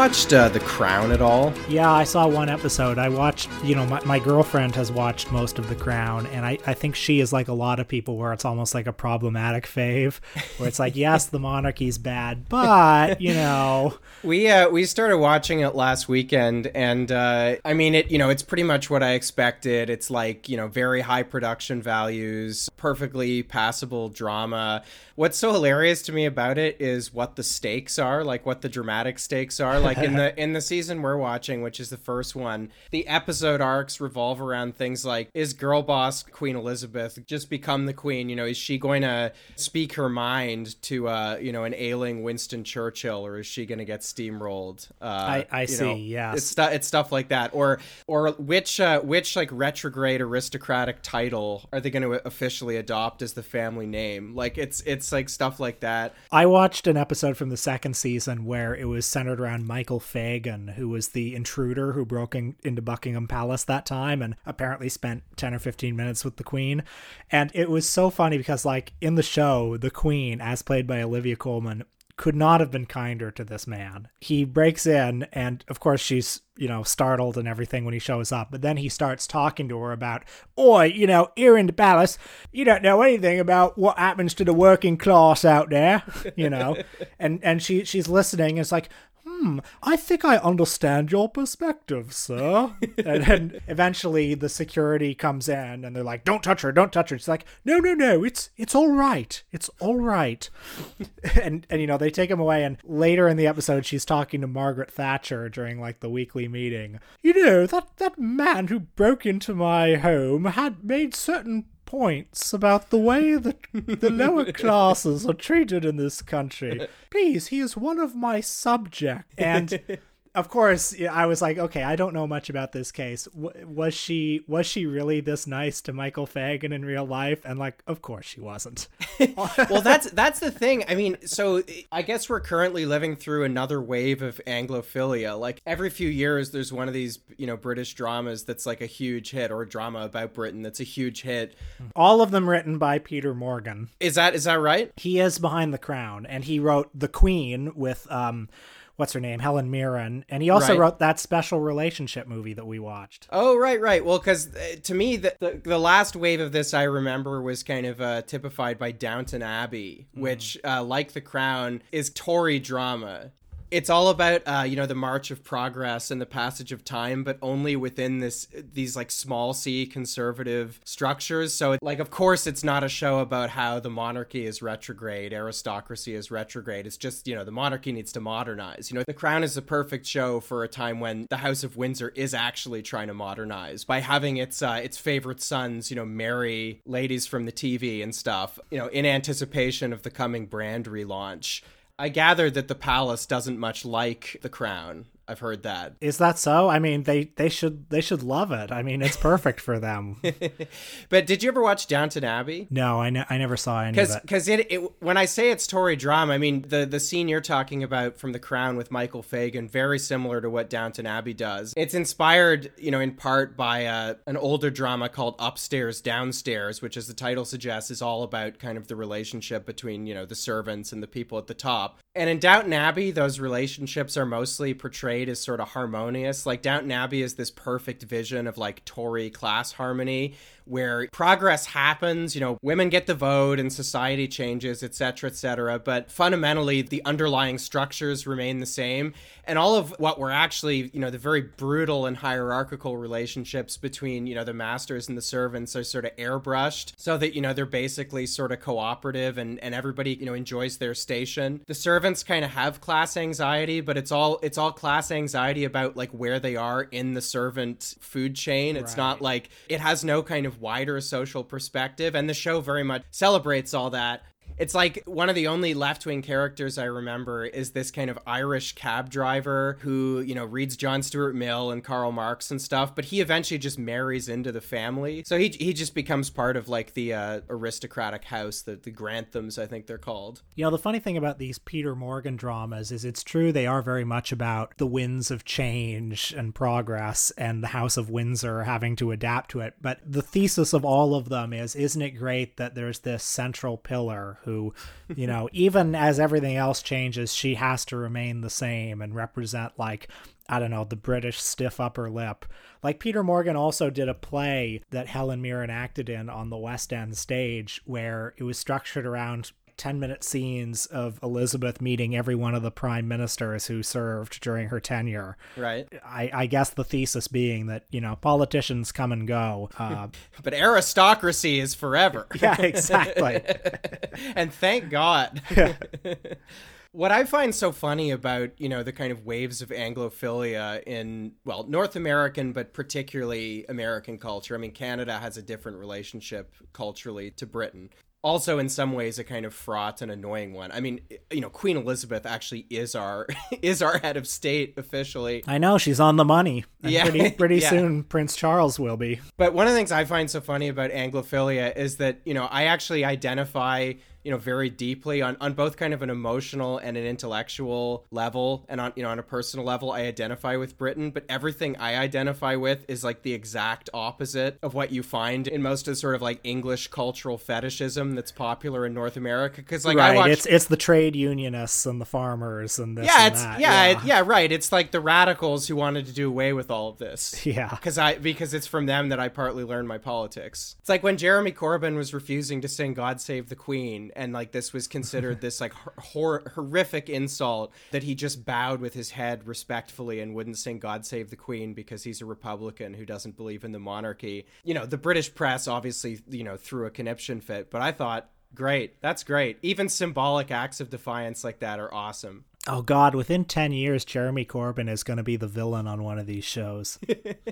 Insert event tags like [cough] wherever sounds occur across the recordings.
Watched uh, The Crown at all? Yeah, I saw one episode. I watched, you know, my, my girlfriend has watched most of The Crown, and I, I think she is like a lot of people where it's almost like a problematic fave, where it's like, yes, the monarchy's bad, but, you know. [laughs] We uh, we started watching it last weekend, and uh, I mean, it you know, it's pretty much what I expected. It's like you know, very high production values, perfectly passable drama. What's so hilarious to me about it is what the stakes are, like what the dramatic stakes are. Like in the [laughs] in the season we're watching, which is the first one, the episode arcs revolve around things like: is girl boss Queen Elizabeth just become the queen? You know, is she going to speak her mind to uh, you know an ailing Winston Churchill, or is she going to get steamrolled. Uh, I, I see. Know, yes, it's stu- it's stuff like that, or or which uh, which like retrograde aristocratic title are they going to officially adopt as the family name? Like it's it's like stuff like that. I watched an episode from the second season where it was centered around Michael Fagan, who was the intruder who broke in, into Buckingham Palace that time and apparently spent ten or fifteen minutes with the Queen, and it was so funny because like in the show, the Queen, as played by Olivia Colman, could not have been kinder to this man. He breaks in, and of course, she's, you know, startled and everything when he shows up. But then he starts talking to her about, Oi, you know, here in the palace, you don't know anything about what happens to the working class out there, you know. [laughs] and and she she's listening. And it's like, hmm, I think I understand your perspective, sir. [laughs] and then eventually the security comes in and they're like, don't touch her, don't touch her. She's like, no, no, no, it's it's all right. It's all right. [laughs] and and you know, they take him away and later in the episode she's talking to Margaret Thatcher during like the weekly meeting. You know, that that man who broke into my home had made certain points about the way that the lower [laughs] classes are treated in this country. Please, he is one of my subjects. And [laughs] of course, I was like, okay, I don't know much about this case. W- was she was she really this nice to Michael Fagan in real life? And like, of course she wasn't. [laughs] well, that's that's the thing. I mean, so I guess we're currently living through another wave of Anglophilia. Like every few years, there's one of these you know British dramas that's like a huge hit, or a drama about Britain that's a huge hit. All of them written by Peter Morgan. Is that is that right? He is behind the crown, and he wrote The Queen with um what's her name, Helen Mirren, and he also right. wrote that special relationship movie that we watched. Oh, right, right. Well, because uh, to me, the, the, the last wave of this I remember was kind of uh, typified by Downton Abbey, mm. which, uh, like The Crown, is Tory drama it's all about uh, you know the march of progress and the passage of time but only within this these like small c conservative structures. So like of course it's not a show about how the monarchy is retrograde aristocracy is retrograde. It's just you know the monarchy needs to modernize. You know the crown is the perfect show for a time when the house of windsor is actually trying to modernize by having its uh, its favorite sons you know marry ladies from the tv and stuff you know in anticipation of the coming brand relaunch I gather that the palace doesn't much like the crown. I've heard that. [laughs] Is that so? I mean, they they should they should love it. I mean, it's perfect for them. [laughs] but did you ever watch Downton Abbey? No, I, ne- I never saw any Cause, Because it, it, when I say it's Tory drama, I mean the the scene you're talking about from The Crown with Michael Fagan, very similar to what Downton Abbey does. It's inspired, you know, in part by uh, an older drama called Upstairs Downstairs, which, as the title suggests, is all about kind of the relationship between you know the servants and the people at the top. And in Downton Abbey, those relationships are mostly portrayed as sort of harmonious. Like Downton Abbey is this perfect vision of like Tory class harmony where progress happens, you know, women get the vote and society changes, etc., etc., but fundamentally the underlying structures remain the same. And all of what were actually, you know, the very brutal and hierarchical relationships between, you know, the masters and the servants are sort of airbrushed so that, you know, they're basically sort of cooperative and and everybody, you know, enjoys their station. The servants kind of have class anxiety, but it's all it's all class anxiety about like where they are in the servant food chain. It's right. not like it has no kind of wider social perspective. And the show very much celebrates all that it's like one of the only left wing characters I remember is this kind of Irish cab driver who, you know, reads John Stuart Mill and Karl Marx and stuff, but he eventually just marries into the family. So he, he just becomes part of like the uh, aristocratic house, the, the Granthams, I think they're called. You know, the funny thing about these Peter Morgan dramas is it's true they are very much about the winds of change and progress and the House of Windsor having to adapt to it. But the thesis of all of them is isn't it great that there's this central pillar who, [laughs] you know, even as everything else changes, she has to remain the same and represent like I don't know, the British stiff upper lip. Like Peter Morgan also did a play that Helen Mirren acted in on the West End stage where it was structured around 10 minute scenes of Elizabeth meeting every one of the prime ministers who served during her tenure. Right. I, I guess the thesis being that, you know, politicians come and go. Uh, [laughs] but aristocracy is forever. [laughs] yeah, exactly. [laughs] and thank God. What I find so funny about, you know, the kind of waves of Anglophilia in, well, North American, but particularly American culture. I mean, Canada has a different relationship culturally to Britain also in some ways a kind of fraught and annoying one. I mean, you know, Queen Elizabeth actually is our [laughs] is our head of state officially. I know she's on the money. yeah, pretty pretty [laughs] yeah. soon Prince Charles will be. But one of the things I find so funny about Anglophilia is that you know I actually identify you know very deeply on on both kind of an emotional and an intellectual level and on you know on a personal level I identify with Britain but everything I identify with is like the exact opposite of what you find in most of sort of like English cultural fetishism that's popular in North America cuz like right. I watched... it's it's the trade unionists and the farmers and this yeah and it's that. yeah yeah. It, yeah right it's like the radicals who wanted to do away with all of this [laughs] yeah cuz I because it's from them that I partly learned my politics it's like when Jeremy Corbyn was refusing to sing God Save the Queen and like this was considered this like hor- horrific insult that he just bowed with his head respectfully and wouldn't sing God Save the Queen because he's a Republican who doesn't believe in the monarchy. You know, the British press obviously, you know, threw a conniption fit, but I thought, great, that's great. Even symbolic acts of defiance like that are awesome. Oh God! Within ten years, Jeremy Corbyn is going to be the villain on one of these shows.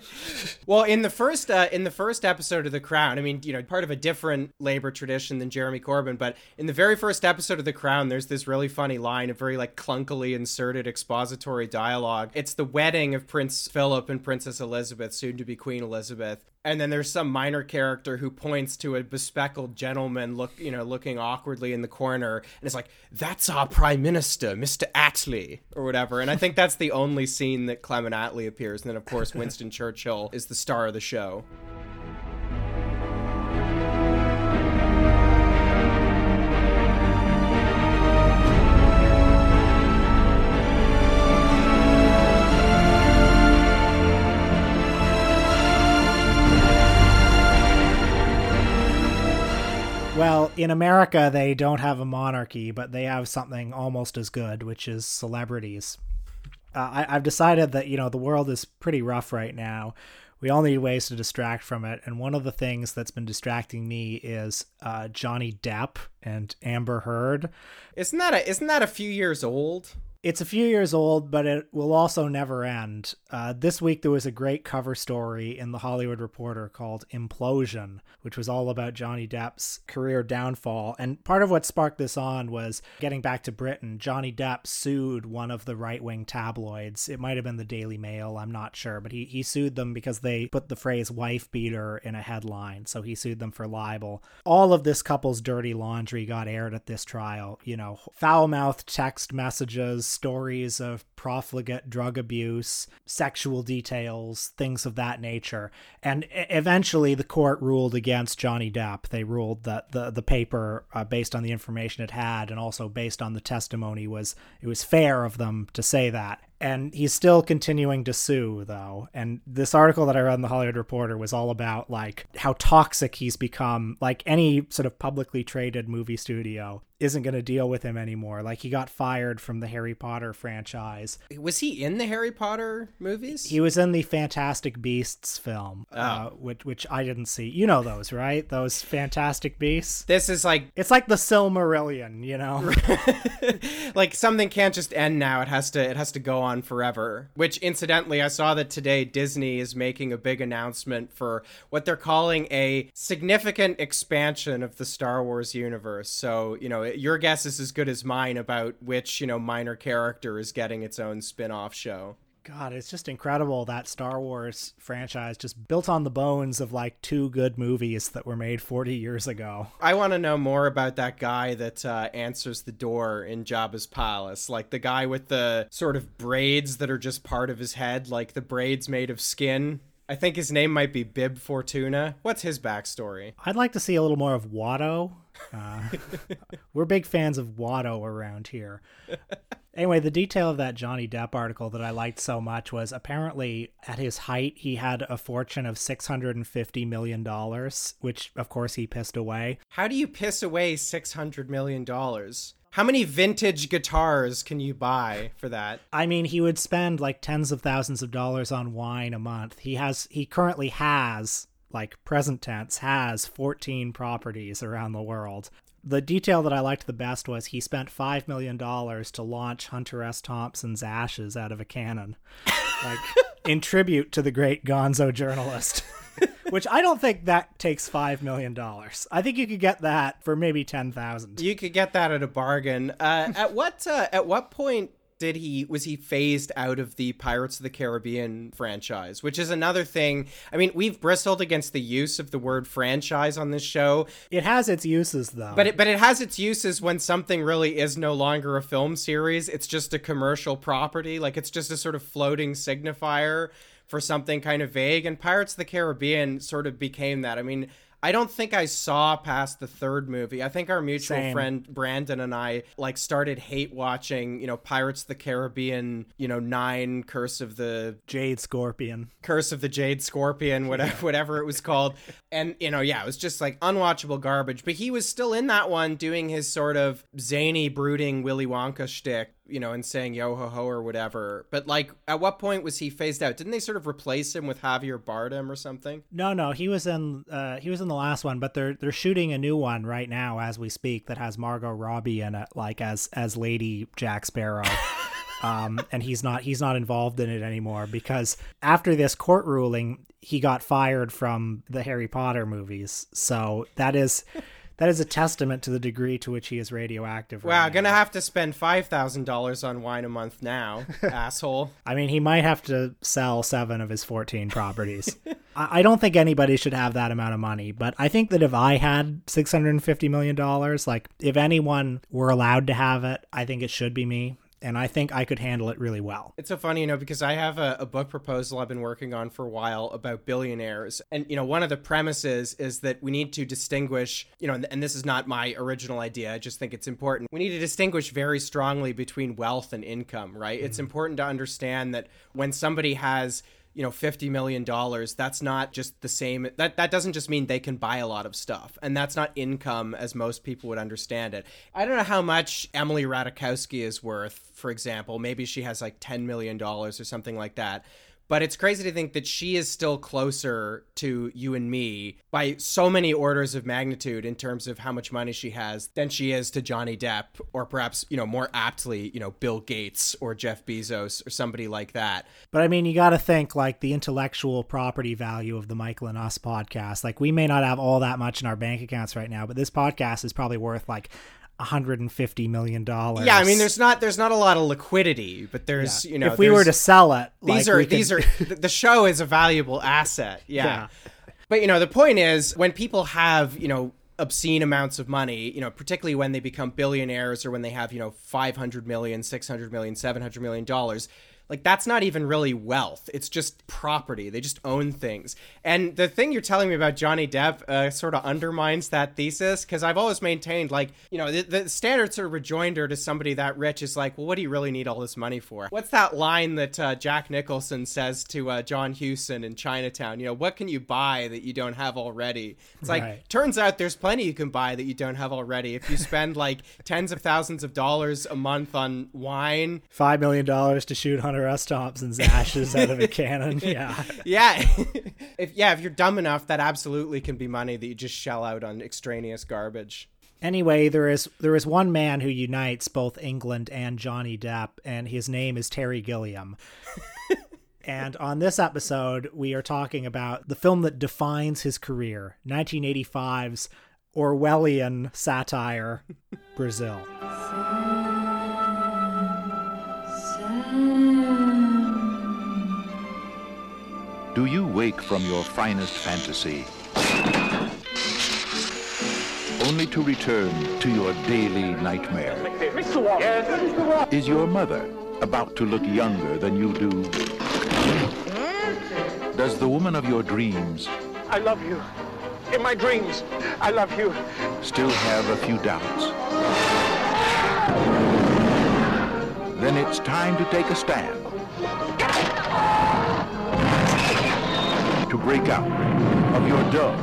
[laughs] well, in the first uh, in the first episode of The Crown, I mean, you know, part of a different labor tradition than Jeremy Corbyn, but in the very first episode of The Crown, there's this really funny line, a very like clunkily inserted expository dialogue. It's the wedding of Prince Philip and Princess Elizabeth, soon to be Queen Elizabeth, and then there's some minor character who points to a bespectacled gentleman look you know looking awkwardly in the corner. And it's like that's our prime minister mr attlee or whatever. And i think that's the only scene that clement attlee appears. And then of course winston churchill is the star of the show Well, in America, they don't have a monarchy, but they have something almost as good, which is celebrities. Uh, I, I've decided that, you know, the world is pretty rough right now. We all need ways to distract from it. And one of the things that's been distracting me is uh, Johnny Depp and Amber Heard. Isn't that a, isn't that a few years old? It's a few years old, but it will also never end. Uh, this week, there was a great cover story in The Hollywood Reporter called Implosion, which was all about Johnny Depp's career downfall. And part of what sparked this on was getting back to Britain. Johnny Depp sued one of the right wing tabloids. It might have been the Daily Mail, I'm not sure, but he, he sued them because they put the phrase wife beater in a headline. So he sued them for libel. All of this couple's dirty laundry got aired at this trial. You know, foul mouthed text messages stories of profligate drug abuse, sexual details, things of that nature. And eventually the court ruled against Johnny Depp. They ruled that the the paper uh, based on the information it had and also based on the testimony was it was fair of them to say that and he's still continuing to sue though. And this article that i read in the hollywood reporter was all about like how toxic he's become. Like any sort of publicly traded movie studio isn't going to deal with him anymore. Like he got fired from the harry potter franchise. Was he in the harry potter movies? He was in the fantastic beasts film oh. uh, which, which i didn't see. You know those right? Those fantastic beasts? This is like it's like the silmarillion you know? [laughs] Like something can't just end now. It has to it has to go on forever. Which, incidentally, I saw that today Disney is making a big announcement for what they're calling a significant expansion of the Star Wars universe. So, you know, your guess is as good as mine about which, you know, minor character is getting its own spin off show. God, it's just incredible that Star Wars franchise just built on the bones of like two good movies that were made 40 years ago. I want to know more about that guy that uh, answers the door in Jabba's palace. Like the guy with the sort of braids that are just part of his head, like the braids made of skin I think his name might be Bib Fortuna. What's his backstory? I'd like to see a little more of Watto. Uh, [laughs] we're big fans of Watto around here. Anyway, the detail of that Johnny Depp article that I liked so much was apparently at his height, he had a fortune of $650 million, which of course he pissed away. How do you piss away $600 million? How many vintage guitars can you buy for that? I mean, he would spend like tens of thousands of dollars on wine a month. He has, he currently has like present tense, has 14 properties around the world. The detail that I liked the best was he spent $5 million to launch Hunter S. Thompson's ashes out of a cannon, like [laughs] in tribute to the great gonzo journalist. [laughs] Which I don't think that takes $5 million. I think you could get that for maybe 10000 You could get that at a bargain. Uh, at what uh, at what point did he was he phased out of the Pirates of the Caribbean franchise, which is another thing. I mean, we've bristled against the use of the word franchise on this show. It has its uses though. But it, but it has its uses when something really is no longer a film series. It's just a commercial property. Like it's just a sort of floating signifier for something kind of vague. And Pirates of the Caribbean sort of became that. I mean, I don't think I saw past the third movie. I think our mutual Same. friend Brandon and I like started hate watching, you know, Pirates of the Caribbean, you know, 9 Curse of the Jade Scorpion. Curse of the Jade Scorpion, whatever whatever it was called. [laughs] And you know, yeah, it was just like unwatchable garbage. But he was still in that one doing his sort of zany, brooding Willy Wonka shtick, you know, and saying yo ho ho or whatever. But like, at what point was he phased out? Didn't they sort of replace him with Javier Bardem or something? No, no, he was in uh, he was in the last one, but they're they're shooting a new one right now as we speak that has Margot Robbie in it, like as as Lady Jack Sparrow. [laughs] um, and he's not he's not involved in it anymore because after this court ruling, he got fired from the Harry Potter movies. So that is that is a testament to the degree to which he is radioactive. Wow, right gonna now. have to spend five thousand dollars on wine a month now, [laughs] asshole. I mean, he might have to sell seven of his 14 properties. I I don't think anybody should have that amount of money, but I think that if I had $650 million, like if anyone were allowed to have it, I think it should be me. And I think I could handle it really well. It's so funny, you know, because I have a, a book proposal I've been working on for a while about billionaires. And, you know, one of the premises is that we need to distinguish, you know, and, and this is not my original idea, I just think it's important. We need to distinguish very strongly between wealth and income, right? It's mm-hmm. important to understand that when somebody has, you know 50 million dollars that's not just the same that that doesn't just mean they can buy a lot of stuff and that's not income as most people would understand it. I don't know how much emily ratajkowski is worth for example. Maybe she has like 10 million dollars or something like that but it's crazy to think that she is still closer to you and me by so many orders of magnitude in terms of how much money she has than she is to Johnny Depp or perhaps, you know, more aptly, you know, Bill Gates or Jeff Bezos or somebody like that. But I mean, you got to think like the intellectual property value of the Michael and Us podcast. Like, we may not have all that much in our bank accounts right now, but this podcast is probably worth like 150 million dollars. Yeah, I mean, there's not there's not a lot of liquidity, but there's you know if we were to sell it, these like, are could- these are the [laughs] the show is a valuable asset. Yeah. Yeah. But you know, the point is when people have, you know, obscene amounts of money, you know, particularly when they become billionaires or when they have, you know, 500 million, 600 million, 700 million dollars, like that's not even really wealth. It's just property. They just own things. And the thing you're telling me about Johnny Depp uh, sort of undermines that thesis because I've always maintained, like, you know, the, the standard sort of rejoinder to somebody that rich is like, well, what do you really need all this money for? What's that line that uh, Jack Nicholson says to uh, John Huston in Chinatown? You know, what can you buy that you don't have already? It's like, Right. turns out there's plenty you can buy that you don't have already. If you spend like tens of thousands of dollars a month on wine, five million dollars to shoot Hunter S. Thompson's ashes out of a cannon. [laughs] Yeah. yeah, [laughs] if yeah, if you're dumb enough, that absolutely can be money that you just shell out on extraneous garbage. Anyway, there is there is one man who unites both England and Johnny Depp, and his name is Terry Gilliam. [laughs] and on this episode, we are talking about the film that defines his career, 1985's Orwellian satire, Brazil. Hmm. Do you wake from your finest fantasy only to return to your daily nightmare? Is your mother about to look younger than you do? Does the woman of your dreams I love you. In my dreams, I love you. still have a few doubts? Then it's time to take a stand. To break out of your dull,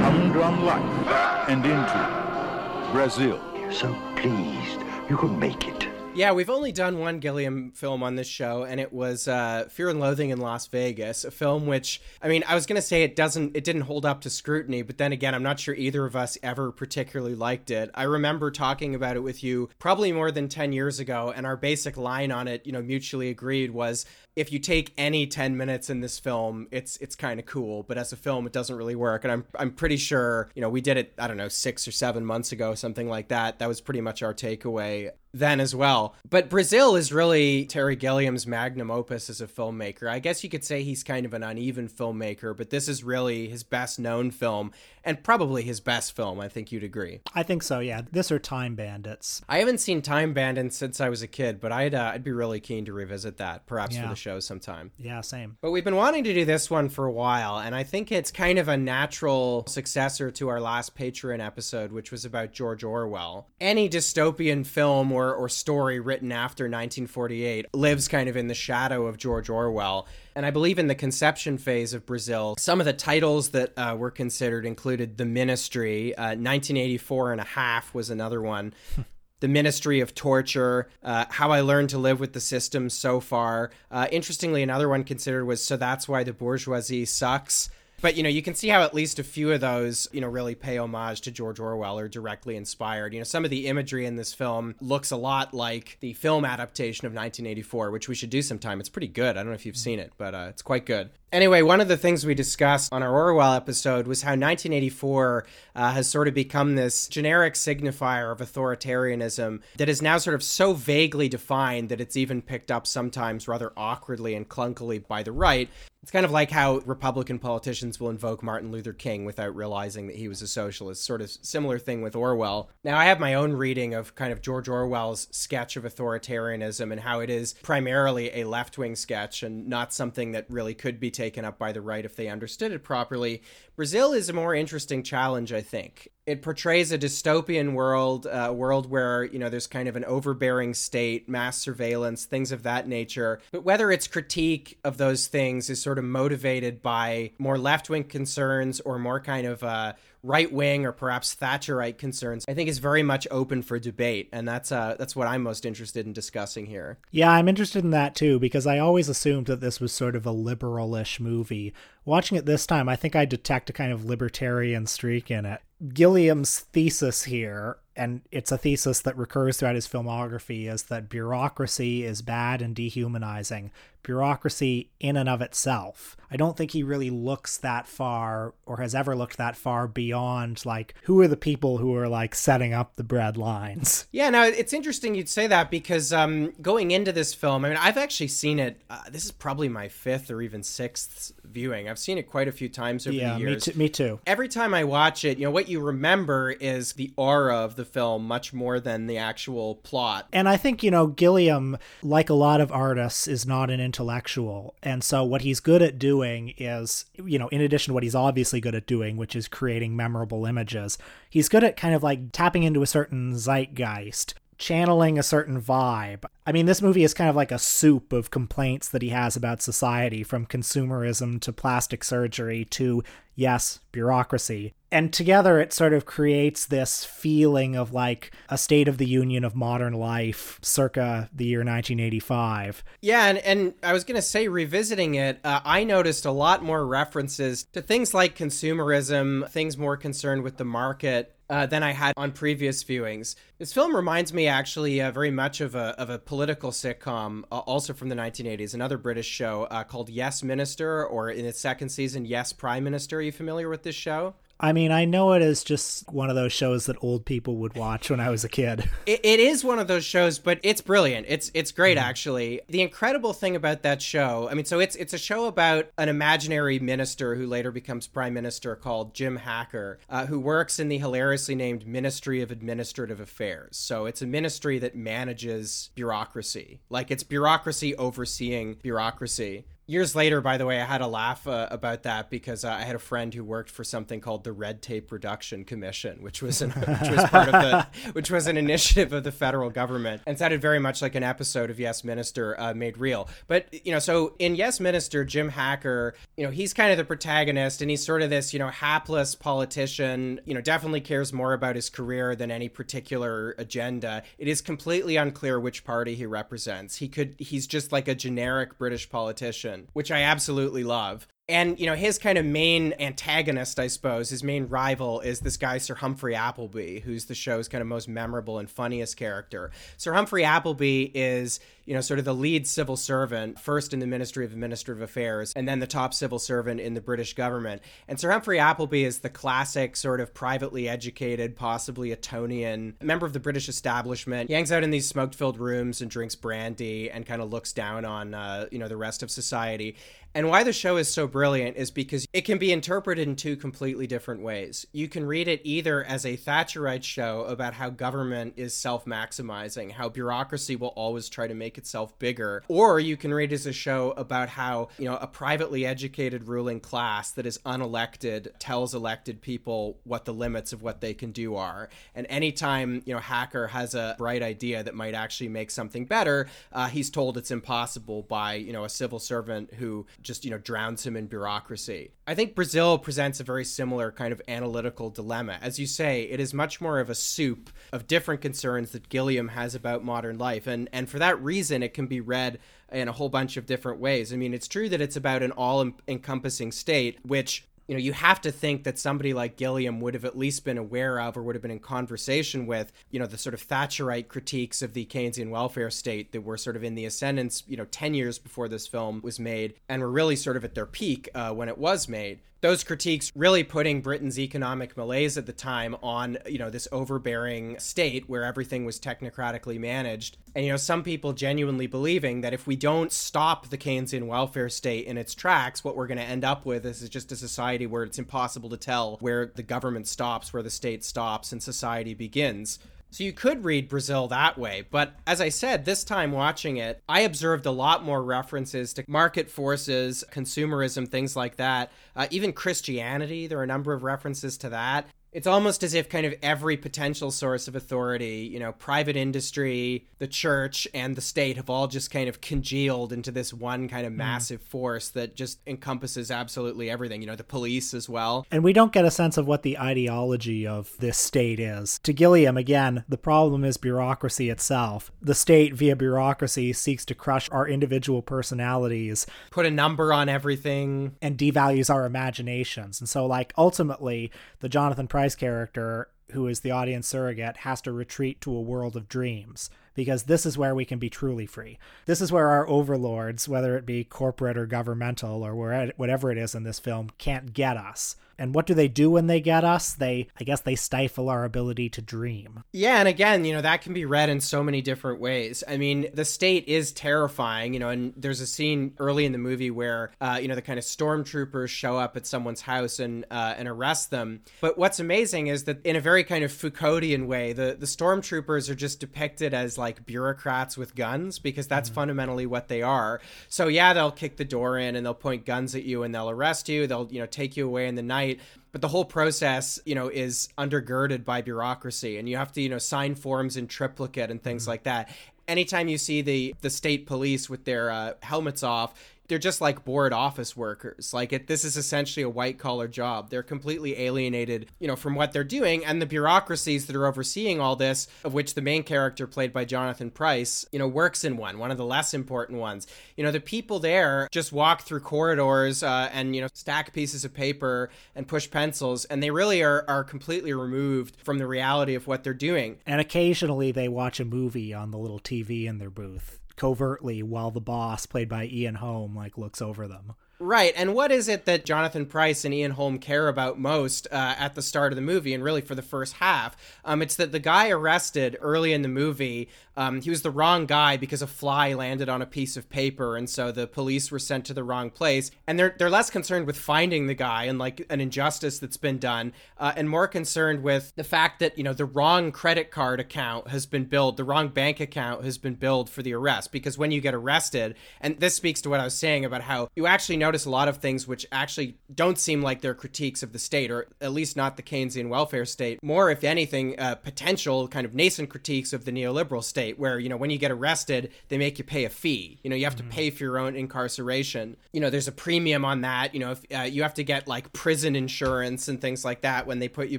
humdrum life and into Brazil. You're So pleased you can make it. Yeah, we've only done one Gilliam film on this show, and it was uh, Fear and Loathing in Las Vegas, a film which, I mean, I was gonna say it doesn't, it didn't hold up to scrutiny, but then again, I'm not sure either of us ever particularly liked it. I remember talking about it with you probably more than ten years ago, and our basic line on it, you know, mutually agreed was if you take any 10 minutes in this film it's it's kind of cool but as a film it doesn't really work. And I'm I'm pretty sure you know we did it I don't know 6 or 7 months ago something like that. That was pretty much our takeaway then as well but Brazil is really Terry Gilliam's magnum opus as a filmmaker I guess you could say he's kind of an uneven filmmaker but this is really his best known film and probably his best film I think you'd agree I think so, yeah. This or Time Bandits. I haven't seen Time Bandits since I was a kid but I'd uh, I'd be really keen to revisit that perhaps for the show sometime Yeah, same. But we've been wanting to do this one for a while, and I think it's kind of a natural successor to our last Patreon episode, which was about George Orwell. Any dystopian film or, or story written after 1948 lives kind of in the shadow of George Orwell. And I believe in the conception phase of Brazil, some of the titles that uh, were considered included The Ministry, uh, 1984 and a half was another one. [laughs] The Ministry of Torture, uh, How I Learned to Live with the System So Far. Uh, interestingly, another one considered was So That's Why the Bourgeoisie Sucks. But, you know, you can see how at least a few of those, you know, really pay homage to George Orwell or directly inspired. You know, some of the imagery in this film looks a lot like the film adaptation of 1984, which we should do sometime. It's pretty good. I don't know if you've seen it, but uh, it's quite good. Anyway, one of the things we discussed on our Orwell episode was how 1984 uh, has sort of become this generic signifier of authoritarianism that is now sort of so vaguely defined that it's even picked up sometimes rather awkwardly and clunkily by the right. It's kind of like how Republican politicians will invoke Martin Luther King without realizing that he was a socialist. Sort of similar thing with Orwell. Now, I have my own reading of kind of George Orwell's sketch of authoritarianism and how it is primarily a left wing sketch and not something that really could be taken up by the right if they understood it properly. Brazil is a more interesting challenge, I think. It portrays a dystopian world, a world where, you know, there's kind of an overbearing state, mass surveillance, things of that nature. But whether its critique of those things is sort of motivated by more left wing concerns or more kind of uh, right wing or perhaps Thatcherite concerns, I think is very much open for debate. And that's, uh, that's what I'm most interested in discussing here. Yeah, I'm interested in that too because I always assumed that this was sort of a liberalish movie. Watching it this time, I think I detect a kind of libertarian streak in it. Gilliam's thesis here, and it's a thesis that recurs throughout his filmography, is that bureaucracy is bad and dehumanizing. Bureaucracy in and of itself. I don't think he really looks that far or has ever looked that far beyond like who are the people who are like setting up the bread lines. Yeah, no, it's interesting you'd say that because um, going into this film, I mean, I've actually seen it. Uh, this is probably my fifth or even sixth viewing. I've seen it quite a few times over Yeah, the me years. too, me too. Every time I watch it, you know, what you remember is the aura of the film much more than the actual plot. And I think, you know, Gilliam, like a lot of artists, is not an intellectual. And so what he's good at doing is, you know, in addition to what he's obviously good at doing, which is creating memorable images, he's good at kind of like tapping into a certain zeitgeist. Channeling a certain vibe. I mean, this movie is kind of like a soup of complaints that he has about society, from consumerism to plastic surgery to, yes, bureaucracy. And together it sort of creates this feeling of like a state of the union of modern life circa the year 1985. Yeah, and, and I was going to say, revisiting it, uh, I noticed a lot more references to things like consumerism, things more concerned with the market. Uh, than I had on previous viewings. This film reminds me actually uh, very much of a, of a political sitcom, uh, also from the 1980s, another British show uh, called Yes Minister, or in its second season, Yes Prime Minister. Are you familiar with this show? I mean, I know it is just one of those shows that old people would watch when I was a kid. [laughs] It, it is one of those shows, but it's brilliant. It's it's great actually. The incredible thing about that show, I mean, so it's it's a show about an imaginary minister who later becomes prime minister called Jim Hacker, uh, who works in the hilariously named Ministry of Administrative Affairs. So it's a ministry that manages bureaucracy, like it's bureaucracy overseeing bureaucracy. Years later, by the way, I had a laugh uh, about that because uh, I had a friend who worked for something called the Red Tape Reduction Commission, which was an, which was part of the [laughs] which was an initiative of the federal government, and sounded very much like an episode of Yes Minister uh, made real. But you know, so in Yes Minister, Jim Hacker, you know, he's kind of the protagonist, and he's sort of this you know hapless politician. You know, definitely cares more about his career than any particular agenda. It is completely unclear which party he represents. He could he's just like a generic British politician which I absolutely love. And, you know, his kind of main antagonist, I suppose, his main rival is this guy, Sir Humphrey Appleby, who's the show's kind of most memorable and funniest character. Sir Humphrey Appleby is, you know, sort of the lead civil servant, first in the Ministry of Administrative Affairs, and then the top civil servant in the British government. And Sir Humphrey Appleby is the classic sort of privately educated, possibly Etonian member of the British establishment. He hangs out in these smoke filled rooms and drinks brandy and kind of looks down on, uh, you know, the rest of society. And why the show is so brilliant is because it can be interpreted in two completely different ways. You can read it either as a Thatcherite show about how government is self maximizing, how bureaucracy will always try to make itself bigger, or you can read it as a show about how, you know, a privately educated ruling class that is unelected tells elected people what the limits of what they can do are. And anytime, you know, Hacker has a bright idea that might actually make something better, uh, he's told it's impossible by, you know, a civil servant who just you know drowns him in bureaucracy. I think Brazil presents a very similar kind of analytical dilemma. As you say, it is much more of a soup of different concerns that Gilliam has about modern life, and and for that reason, it can be read in a whole bunch of different ways. I mean, it's true that it's about an all encompassing state, which you know, you have to think that somebody like Gilliam would have at least been aware of or would have been in conversation with, you know, the sort of Thatcherite critiques of the Keynesian welfare state that were sort of in the ascendance, you know, 10 years before this film was made and were really sort of at their peak uh, when it was made those critiques really putting Britain's economic malaise at the time on, you know, this overbearing state where everything was technocratically managed. And, you know, some people genuinely believing that if we don't stop the Keynesian welfare state in its tracks, what we're going to end up with is just a society where it's impossible to tell where the government stops, where the state stops, and society begins. So you could read Brazil that way, but as I said, this time watching it, I observed a lot more references to market forces, consumerism, things like that. Uh, even Christianity, there are a number of references to that it's almost as if kind of every potential source of authority, you know, private industry, the church, and the state have all just kind of congealed into this one kind of hmm. massive mm. force that just encompasses absolutely everything, you know, the police as well. And we don't get a sense of what the ideology of this state is. To Gilliam, again, the problem is bureaucracy itself. The state, via bureaucracy, seeks to crush our individual personalities, put a number on everything, and devalues our imaginations. And so, like, ultimately, the Jonathan Pryce character, who is the audience surrogate, has to retreat to a world of dreams because this is where we can be truly free. This is where our overlords, whether it be corporate or governmental or whatever it is in this film, can't get us. And what do they do when they get us? They, I guess, they stifle our ability to dream. Yeah, and again, you know, that can be read in so many different ways. I mean, the state is terrifying, you know, and there's a scene early in the movie where, uh, you know, the kind of stormtroopers show up at someone's house and uh, and arrest them. But what's amazing is that in a very kind of Foucauldian way, the the stormtroopers are just depicted as like bureaucrats with guns because that's mm-hmm. fundamentally what they are. So yeah, they'll kick the door in and they'll point guns at you and they'll arrest you. They'll you know take you away in the night right but the whole process you know is undergirded by bureaucracy and you have to you know sign forms in triplicate and things mm-hmm. like that anytime you see the the state police with their uh, helmets off they're just like bored office workers. Like it, this is essentially a white collar job. They're completely alienated, you know, from what they're doing, and the bureaucracies that are overseeing all this, of which the main character played by Jonathan Pryce, you know, works in one, one of the less important ones. You know, the people there just walk through corridors uh, and you know stack pieces of paper and push pencils, and they really are are completely removed from the reality of what they're doing. And occasionally they watch a movie on the little TV in their booth covertly while the boss, played by Ian Holm, like looks over them. Right. And what is it that Jonathan Pryce and Ian Holm care about most uh, at the start of the movie and really for the first half? Um, it's that the guy arrested early in the movie, um, he was the wrong guy because a fly landed on a piece of paper. And so the police were sent to the wrong place. And they're, they're less concerned with finding the guy and like an injustice that's been done uh, and more concerned with the fact that, you know, the wrong credit card account has been billed, the wrong bank account has been billed for the arrest. Because when you get arrested, and this speaks to what I was saying about how you actually notice a lot of things which actually don't seem like they're critiques of the state, or at least not the Keynesian welfare state. More, if anything, uh, potential kind of nascent critiques of the neoliberal state, where, you know, when you get arrested, they make you pay a fee. You know, you have mm-hmm. to pay for your own incarceration. You know, there's a premium on that. You know, if uh, you have to get like prison insurance and things like that when they put you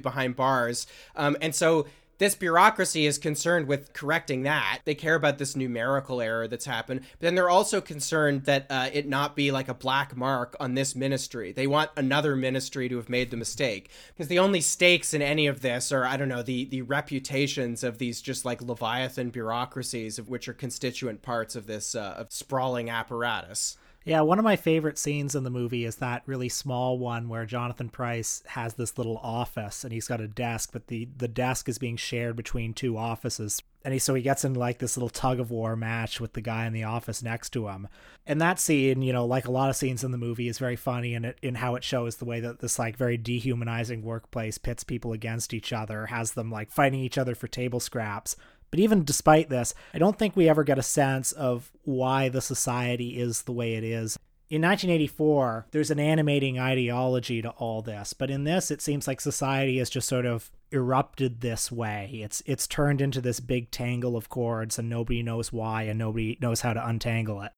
behind bars. Um, and so this bureaucracy is concerned with correcting that. They care about this numerical error that's happened, but then they're also concerned that uh, it not be like a black mark on this ministry. They want another ministry to have made the mistake because the only stakes in any of this are I don't know the the reputations of these just like leviathan bureaucracies of which are constituent parts of this uh, of sprawling apparatus. Yeah, one of my favorite scenes in the movie is that really small one where Jonathan Pryce has this little office and he's got a desk, but the the desk is being shared between two offices. And he so he gets in like this little tug of war match with the guy in the office next to him. And that scene, you know, like a lot of scenes in the movie, is very funny in it in how it shows the way that this like very dehumanizing workplace pits people against each other, has them like fighting each other for table scraps. But even despite this, I don't think we ever get a sense of why the society is the way it is. In 1984, there's an animating ideology to all this, but in this, it seems like society has just sort of erupted this way. It's it's turned into this big tangle of cords, and nobody knows why, and nobody knows how to untangle it.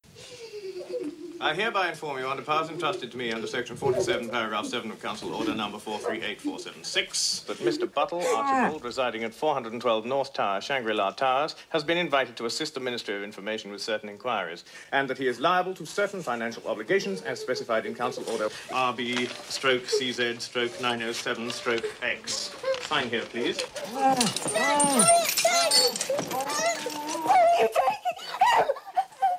I hereby inform you under powers entrusted to me under Section 47, Paragraph 7 of Council Order Number 438476 that Mr. Buttle Archibald, residing at 412 North Tower, Shangri-La Towers, has been invited to assist the Ministry of Information with certain inquiries, and that he is liable to certain financial obligations as specified in Council Order RB stroke CZ stroke 907 stroke X. Sign here, please.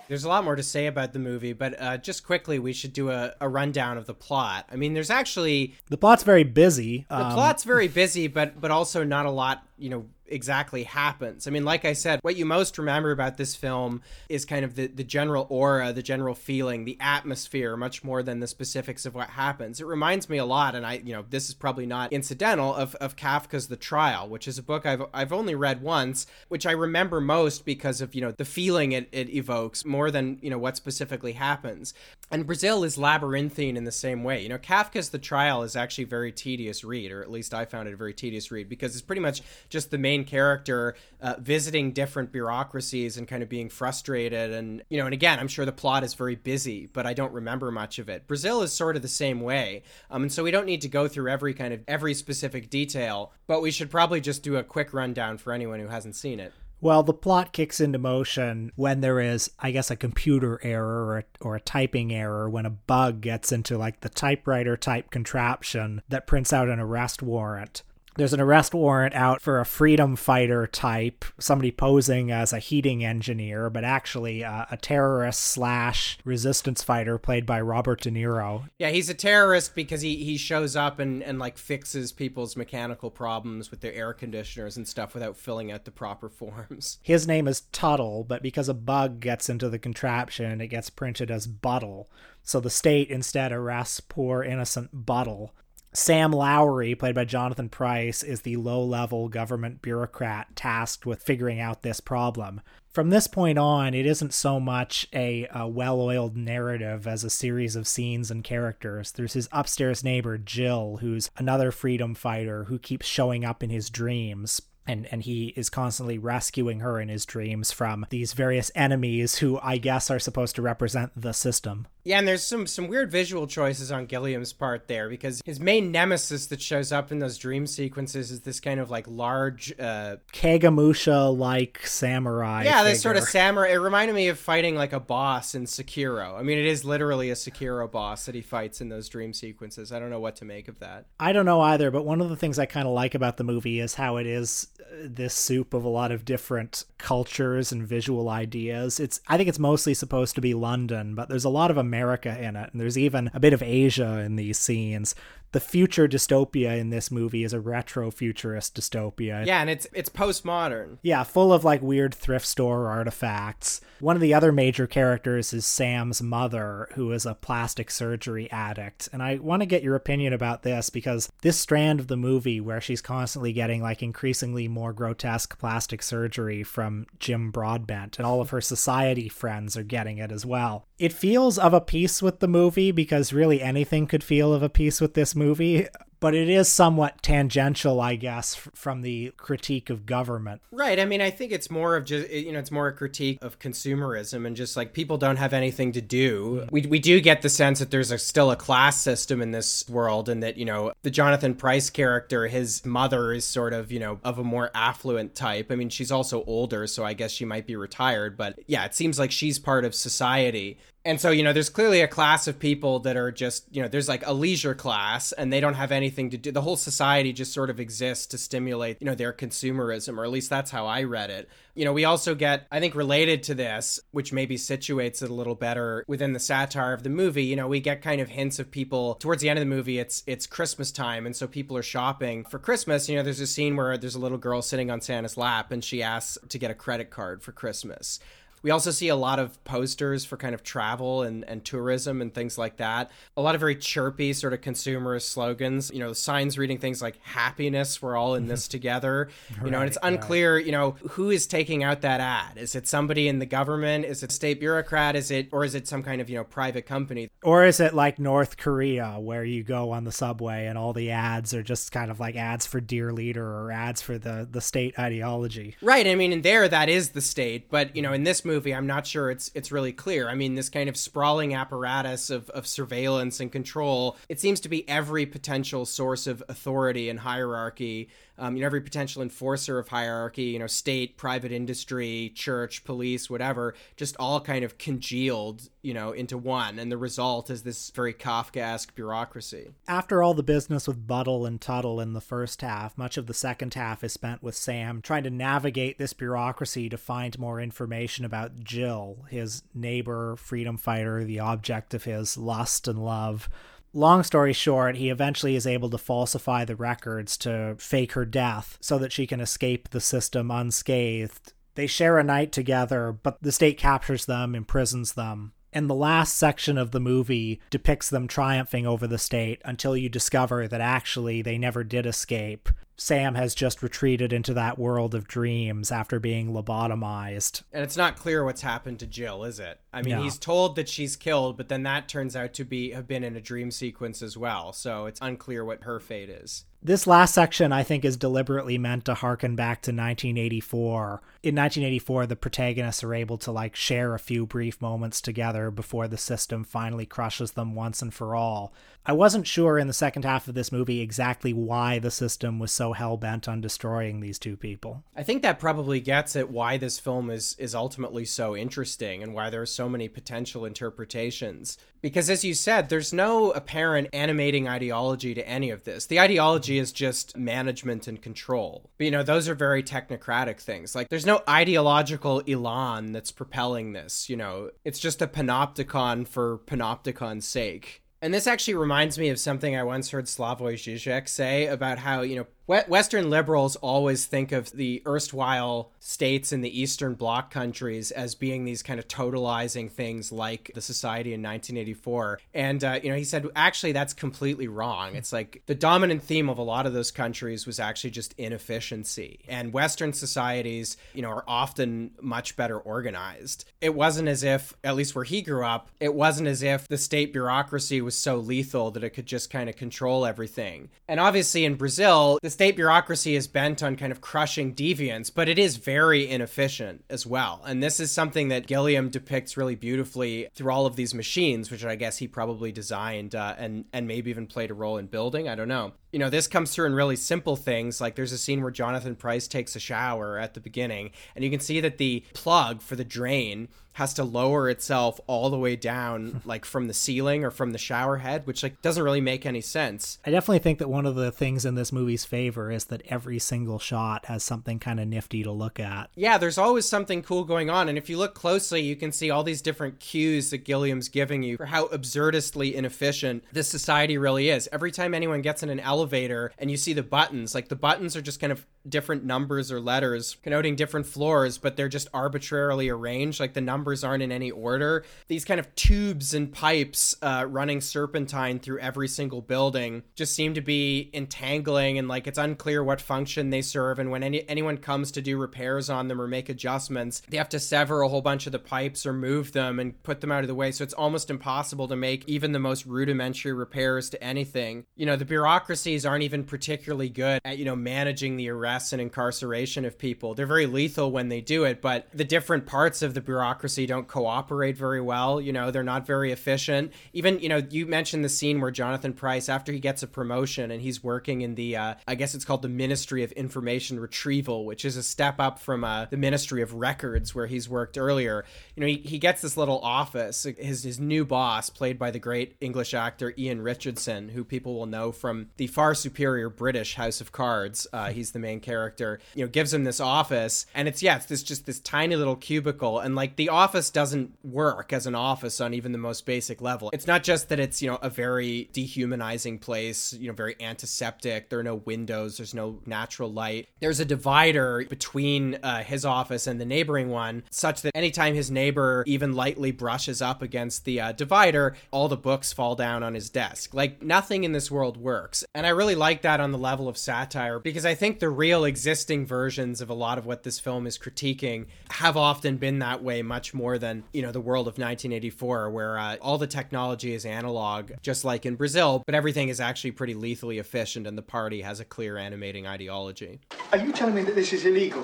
There's a lot more to say about the movie, but uh, just quickly, we should do a, a, rundown of the plot. I mean, there's actually the plot's very busy. The um... plot's very busy, but but also not a lot, you know, exactly happens. I mean, like I said, what you most remember about this film is kind of the, the general aura, the general feeling, the atmosphere, much more than the specifics of what happens. It reminds me a lot, and I, you know, this is probably not incidental, of, of Kafka's The Trial, which is a book I've, I've only read once, which I remember most because of, you know, the feeling it, it evokes more than, you know, what specifically happens. And Brazil is labyrinthine in the same way. You know, Kafka's The Trial is actually a very tedious read, or at least I found it a very tedious read, because it's pretty much just the main character uh, visiting different bureaucracies and kind of being frustrated. And you know and again i'm sure the plot is very busy but i don't remember much of it. Brazil is sort of the same way. Um, and so we don't need to go through every kind of every specific detail but we should probably just do a quick rundown for anyone who hasn't seen it. Well, the plot kicks into motion when there is, I guess, a computer error or a, or a typing error when a bug gets into like the typewriter type contraption that prints out an arrest warrant there's an arrest warrant out for a freedom fighter type, somebody posing as a heating engineer, but actually uh, a terrorist slash resistance fighter played by Robert De Niro. Yeah, he's a terrorist because he, he shows up and, and like fixes people's mechanical problems with their air conditioners and stuff without filling out the proper forms. [laughs] His name is Tuttle, but because a bug gets into the contraption, it gets printed as Buttle. So the state instead arrests poor innocent Buttle Sam Lowry, played by Jonathan Pryce, is the low level government bureaucrat tasked with figuring out this problem. From this point on, it isn't so much a, a well oiled narrative as a series of scenes and characters. There's his upstairs neighbor, Jill, who's another freedom fighter who keeps showing up in his dreams, and and he is constantly rescuing her in his dreams from these various enemies who I guess are supposed to represent the system. Yeah, and there's some some weird visual choices on Gilliam's part there because his main nemesis that shows up in those dream sequences is this kind of like large uh Kagemusha like samurai. Yeah, this sort of samurai. It reminded me of fighting like a boss in Sekiro. I mean, it is literally a Sekiro boss that he fights in those dream sequences. I don't know what to make of that. I don't know either, but one of the things I kind of like about the movie is how it is this soup of a lot of different cultures and visual ideas. It's I think it's mostly supposed to be London, but there's a lot of America in it, and there's even a bit of Asia in these scenes the future dystopia in this movie is a retro futurist dystopia. Yeah, and it's it's postmodern. Yeah, full of like weird thrift store artifacts. One of the other major characters is Sam's mother, who is a plastic surgery addict. And I want to get your opinion about this because this strand of the movie where she's constantly getting like increasingly more grotesque plastic surgery from Jim Broadbent and all of her society friends are getting it as well. It feels of a piece with the movie because really anything could feel of a piece with this movie but it is somewhat tangential, I guess, from the critique of government. Right. I mean, I think it's more of just, you know, it's more a critique of consumerism and just like people don't have anything to do. We, we do get the sense that there's a, still a class system in this world and that, you know, the Jonathan Pryce character, his mother is sort of, you know, of a more affluent type. I mean, she's also older, so I guess she might be retired, but yeah, it seems like she's part of society and so, you know, there's clearly a class of people that are just, you know, there's like a leisure class and they don't have anything to do. The whole society just sort of exists to stimulate, you know, their consumerism, or at least that's how I read it. You know, we also get, I think, related to this, which maybe situates it a little better within the satire of the movie. You know, we get kind of hints of people towards the end of the movie. It's it's Christmas time, and so people are shopping for Christmas. You know, there's a scene where there's a little girl sitting on Santa's lap, and she asks to get a credit card for Christmas. We also see a lot of posters for kind of travel and, and tourism and things like that. A lot of very chirpy, sort of consumerist slogans. You know, signs reading things like happiness, we're all in [laughs] this together. You know, and it's unclear, right. you know, who is taking out that ad. Is it somebody in the government? Is it state bureaucrat? Is it, or is it some kind of, you know, private company? Or is it like North Korea where you go on the subway and all the ads are just kind of like ads for Dear Leader or ads for the, the state ideology? Right. I mean, in there, that is the state. But, you know, in this movie, movie, I'm not sure it's it's really clear. I mean, this kind of sprawling apparatus of, of surveillance and control, it seems to be every potential source of authority and hierarchy um, you know, every potential enforcer of hierarchy, you know, state, private industry, church, police, whatever, just all kind of congealed, you know, into one. And the result is this very Kafkaesque bureaucracy. After all the business with Buttle and Tuttle in the first half, much of the second half is spent with Sam trying to navigate this bureaucracy to find more information about Jill, his neighbor, freedom fighter, the object of his lust and love long story short, he eventually is able to falsify the records to fake her death so that she can escape the system unscathed. They share a night together, but the state captures them, imprisons them. And the last section of the movie depicts them triumphing over the state until you discover that actually they never did escape. Sam has just retreated into that world of dreams after being lobotomized. And it's not clear what's happened to Jill, is it? I mean, no. he's told that she's killed, but then that turns out to be have been in a dream sequence as well. So it's unclear what her fate is. This last section, I think, is deliberately meant to harken back to 1984. In 1984, the protagonists are able to like share a few brief moments together before the system finally crushes them once and for all. I wasn't sure in the second half of this movie exactly why the system was so hell bent on destroying these two people. I think that probably gets at why this film is is ultimately so interesting and why there are so many potential interpretations. Because as you said, there's no apparent animating ideology to any of this. The ideology is just management and control. But you know, those are very technocratic things. Like there's no ideological elan that's propelling this, you know. It's just a panopticon for panopticon's sake. And this actually reminds me of something I once heard Slavoj Žižek say about how, you know, Western liberals always think of the erstwhile states in the Eastern Bloc countries as being these kind of totalizing things like the society in 1984. And, uh, you know, he said, actually, that's completely wrong. It's like the dominant theme of a lot of those countries was actually just inefficiency. And Western societies, you know, are often much better organized. It wasn't as if, at least where he grew up, it wasn't as if the state bureaucracy was so lethal that it could just kind of control everything. And obviously in Brazil, the state bureaucracy is bent on kind of crushing deviance, but it is very inefficient as well. And this is something that Gilliam depicts really beautifully through all of these machines, which I guess he probably designed uh, and and maybe even played a role in building. I don't know. You know, this comes through in really simple things. Like there's a scene where Jonathan Pryce takes a shower at the beginning, and you can see that the plug for the drain has to lower itself all the way down, [laughs] like from the ceiling or from the shower head, which like doesn't really make any sense. I definitely think that one of the things in this movie's favor is that every single shot has something kind of nifty to look at. Yeah, there's always something cool going on. And if you look closely, you can see all these different cues that Gilliam's giving you for how absurdistly inefficient this society really is. Every time anyone gets in an elevator and you see the buttons, like the buttons are just kind of different numbers or letters connoting different floors, but they're just arbitrarily arranged. Like the numbers aren't in any order. These kind of tubes and pipes uh, running serpentine through every single building just seem to be entangling, and like it's unclear what function they serve. And when any anyone comes to do repairs on them or make adjustments, they have to sever a whole bunch of the pipes or move them and put them out of the way. So it's almost impossible to make even the most rudimentary repairs to anything. You know, the bureaucracies aren't even particularly good at you know managing the arrest arrest and incarceration of people. They're very lethal when they do it, but the different parts of the bureaucracy don't cooperate very well. You know, they're not very efficient. Even, you know, you mentioned the scene where Jonathan Pryce, after he gets a promotion and he's working in the, uh, I guess it's called the Ministry of Information Retrieval, which is a step up from uh, the Ministry of Records where he's worked earlier. You know, he, he gets this little office. His, his new boss, played by the great English actor Ian Richardson, who people will know from the far superior British House of Cards. Uh, he's the main character, you know, gives him this office, and it's yeah, it's this just this tiny little cubicle, and like the office doesn't work as an office on even the most basic level. It's not just that it's you know a very dehumanizing place, you know, very antiseptic. There are no windows, there's no natural light. There's a divider between uh, his office and the neighboring one, such that anytime his neighbor even lightly brushes up against the uh, divider, all the books fall down on his desk. Like nothing in this world works, and I really like that on the level of satire because I think the real real existing versions of a lot of what this film is critiquing have often been that way much more than, you know, the world of 1984, where uh, all the technology is analog, just like in Brazil, but everything is actually pretty lethally efficient and the party has a clear animating ideology. Are you telling me that this is illegal?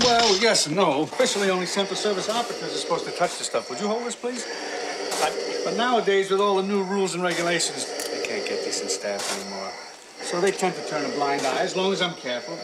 Well, yes and no. Officially, only Central Service operatives are supposed to touch the stuff. Would you hold this, please? But nowadays, with all the new rules and regulations, they can't get decent staff anymore. So they tend to turn a blind eye, as long as I'm careful.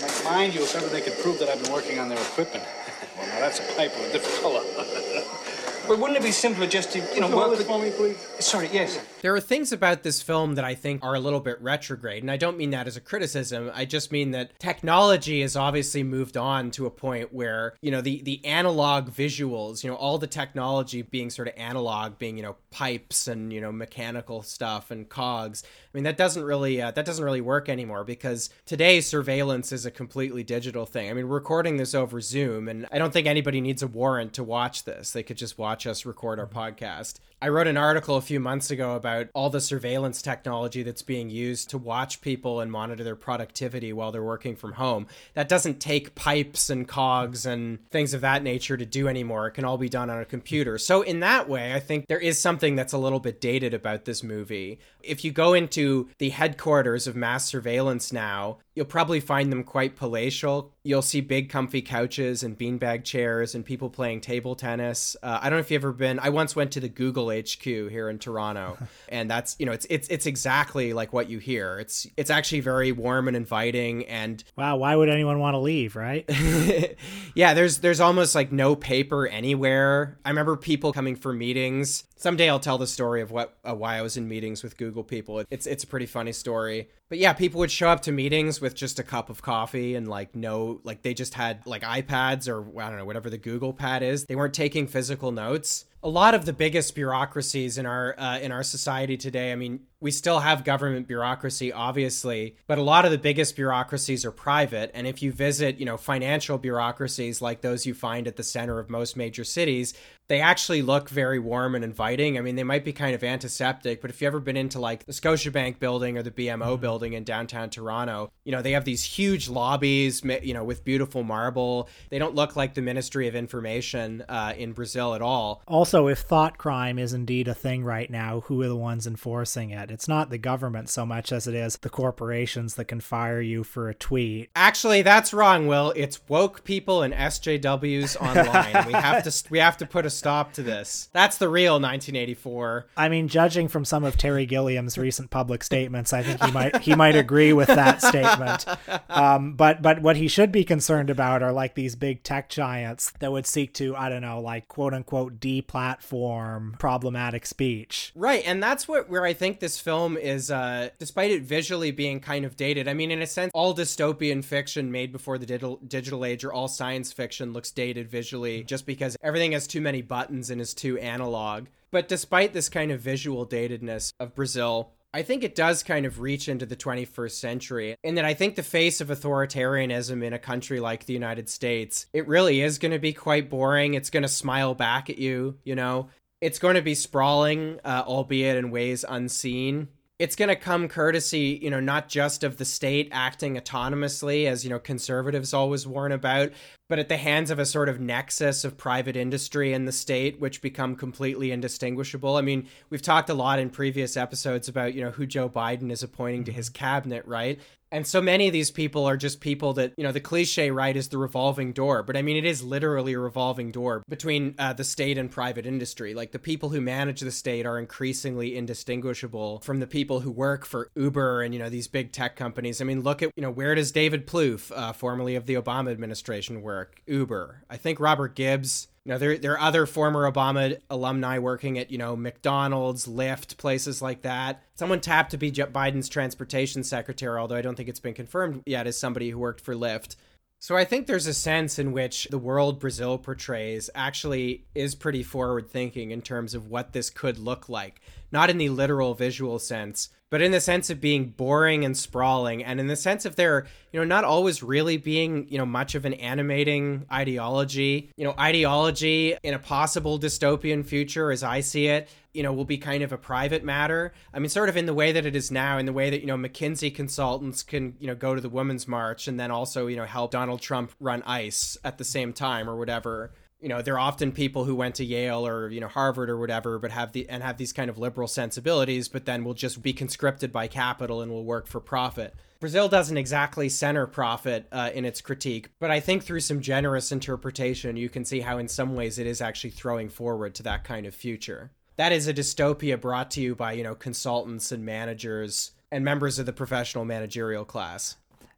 Like, mind you, if ever they could prove that I've been working on their equipment. [laughs] well, now that's a pipe of a different color. [laughs] but wouldn't it be simpler just to, you know, you work with... for me, please? Sorry, yes. There are things about this film that I think are a little bit retrograde, and I don't mean that as a criticism. I just mean that technology has obviously moved on to a point where, you know, the the analog visuals, you know, all the technology being sort of analog, being, you know, pipes and, you know, mechanical stuff and cogs. I mean, that doesn't really uh, that doesn't really work anymore because today surveillance is a completely digital thing. I mean, recording this over Zoom, and I don't think anybody needs a warrant to watch this. They could just watch us record our podcast. I wrote an article a few months ago about all the surveillance technology that's being used to watch people and monitor their productivity while they're working from home. That doesn't take pipes and cogs and things of that nature to do anymore. It can all be done on a computer. So, in that way, I think there is something that's a little bit dated about this movie. If you go into the headquarters of mass surveillance now, you'll probably find them quite palatial. You'll see big, comfy couches and beanbag chairs and people playing table tennis. Uh, I don't know if you've ever been. I once went to the Google HQ here in Toronto, [laughs] and that's you know it's it's it's exactly like what you hear. It's it's actually very warm and inviting, and Wow, why would anyone want to leave, right? [laughs] yeah, there's there's almost like no paper anywhere. I remember people coming for meetings. Someday I'll tell the story of what uh, why I was in meetings with Google people. It's it's a pretty funny story. But yeah, people would show up to meetings with just a cup of coffee and like no like they just had like iPads or I don't know whatever the Google Pad is. They weren't taking physical notes. A lot of the biggest bureaucracies in our uh, in our society today. I mean, we still have government bureaucracy, obviously, but a lot of the biggest bureaucracies are private. And if you visit, you know, financial bureaucracies like those you find at the center of most major cities, they actually look very warm and inviting. I mean, they might be kind of antiseptic, but if you've ever been into like the Scotiabank building or the BMO building in downtown Toronto, you know, they have these huge lobbies, you know, with beautiful marble. They don't look like the Ministry of Information uh, in Brazil at all. Also, if thought crime is indeed a thing right now, who are the ones enforcing it? Internet. It's not the government so much as it is the corporations that can fire you for a tweet. Actually, that's wrong, Will. It's woke people and SJWs [laughs] online. we have to we have to put a stop to this. That's the real 1984. I mean, judging from some of Terry Gilliam's recent public statements, I think he might he might agree with that statement. Um, but but what he should be concerned about are like these big tech giants that would seek to I don't know like quote unquote deplatform problematic speech. Right, and that's what where I think this film is, uh, despite it visually being kind of dated. I mean, in a sense, all dystopian fiction made before the digital digital age or all science fiction looks dated visually, just because everything has too many buttons and is too analog. But despite this kind of visual datedness of Brazil, I think it does kind of reach into the 21st century. In that I think the face of authoritarianism in a country like the United States, it really is going to be quite boring. It's going to smile back at you, you know? It's going to be sprawling, uh, albeit in ways unseen. It's going to come courtesy, you know, not just of the state acting autonomously, as, you know, conservatives always warn about, but at the hands of a sort of nexus of private industry and the state, which become completely indistinguishable. I mean, we've talked a lot in previous episodes about, you know, who Joe Biden is appointing to his cabinet, right? And so many of these people are just people that, you know, the cliche, right, is the revolving door. But I mean, it is literally a revolving door between uh, the state and private industry. Like the people who manage the state are increasingly indistinguishable from the people who work for Uber and, you know, these big tech companies. I mean, look at, you know, where does David Plouffe, uh, formerly of the Obama administration, work? Uber. I think Robert Gibbs you know, there there are other former Obama alumni working at you know McDonald's, Lyft, places like that. Someone tapped to be Biden's transportation secretary, although I don't think it's been confirmed yet as somebody who worked for Lyft. So I think there's a sense in which the world Brazil portrays actually is pretty forward thinking in terms of what this could look like. Not in the literal visual sense, but in the sense of being boring and sprawling and in the sense of there you know not always really being you know much of an animating ideology. You know ideology in a possible dystopian future as i see it you know will be kind of a private matter. I mean sort of in the way that it is now in the way that you know mckinsey consultants can you know go to the women's march and then also you know help donald trump run ice at the same time or whatever you know they're often people who went to Yale or you know Harvard or whatever but have the and have these kind of liberal sensibilities but then will just be conscripted by capital and will work for profit. Brazil doesn't exactly center profit uh, in its critique, but I think through some generous interpretation you can see how in some ways it is actually throwing forward to that kind of future. That is a dystopia brought to you by, you know, consultants and managers and members of the professional managerial class.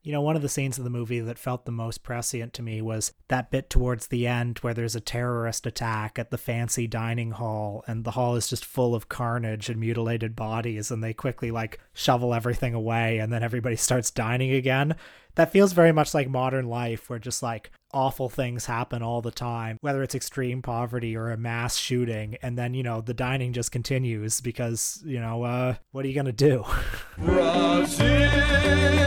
You know, one of the scenes of the movie that felt the most prescient to me was that bit towards the end where there's a terrorist attack at the fancy dining hall and the hall is just full of carnage and mutilated bodies and they quickly like shovel everything away and then everybody [laughs] starts dining again. That feels very much like modern life where just like awful things happen all the time, whether it's extreme poverty or a mass shooting, and then, you know, the dining just continues because, you know, uh, what are you gonna do? [laughs] Brazil,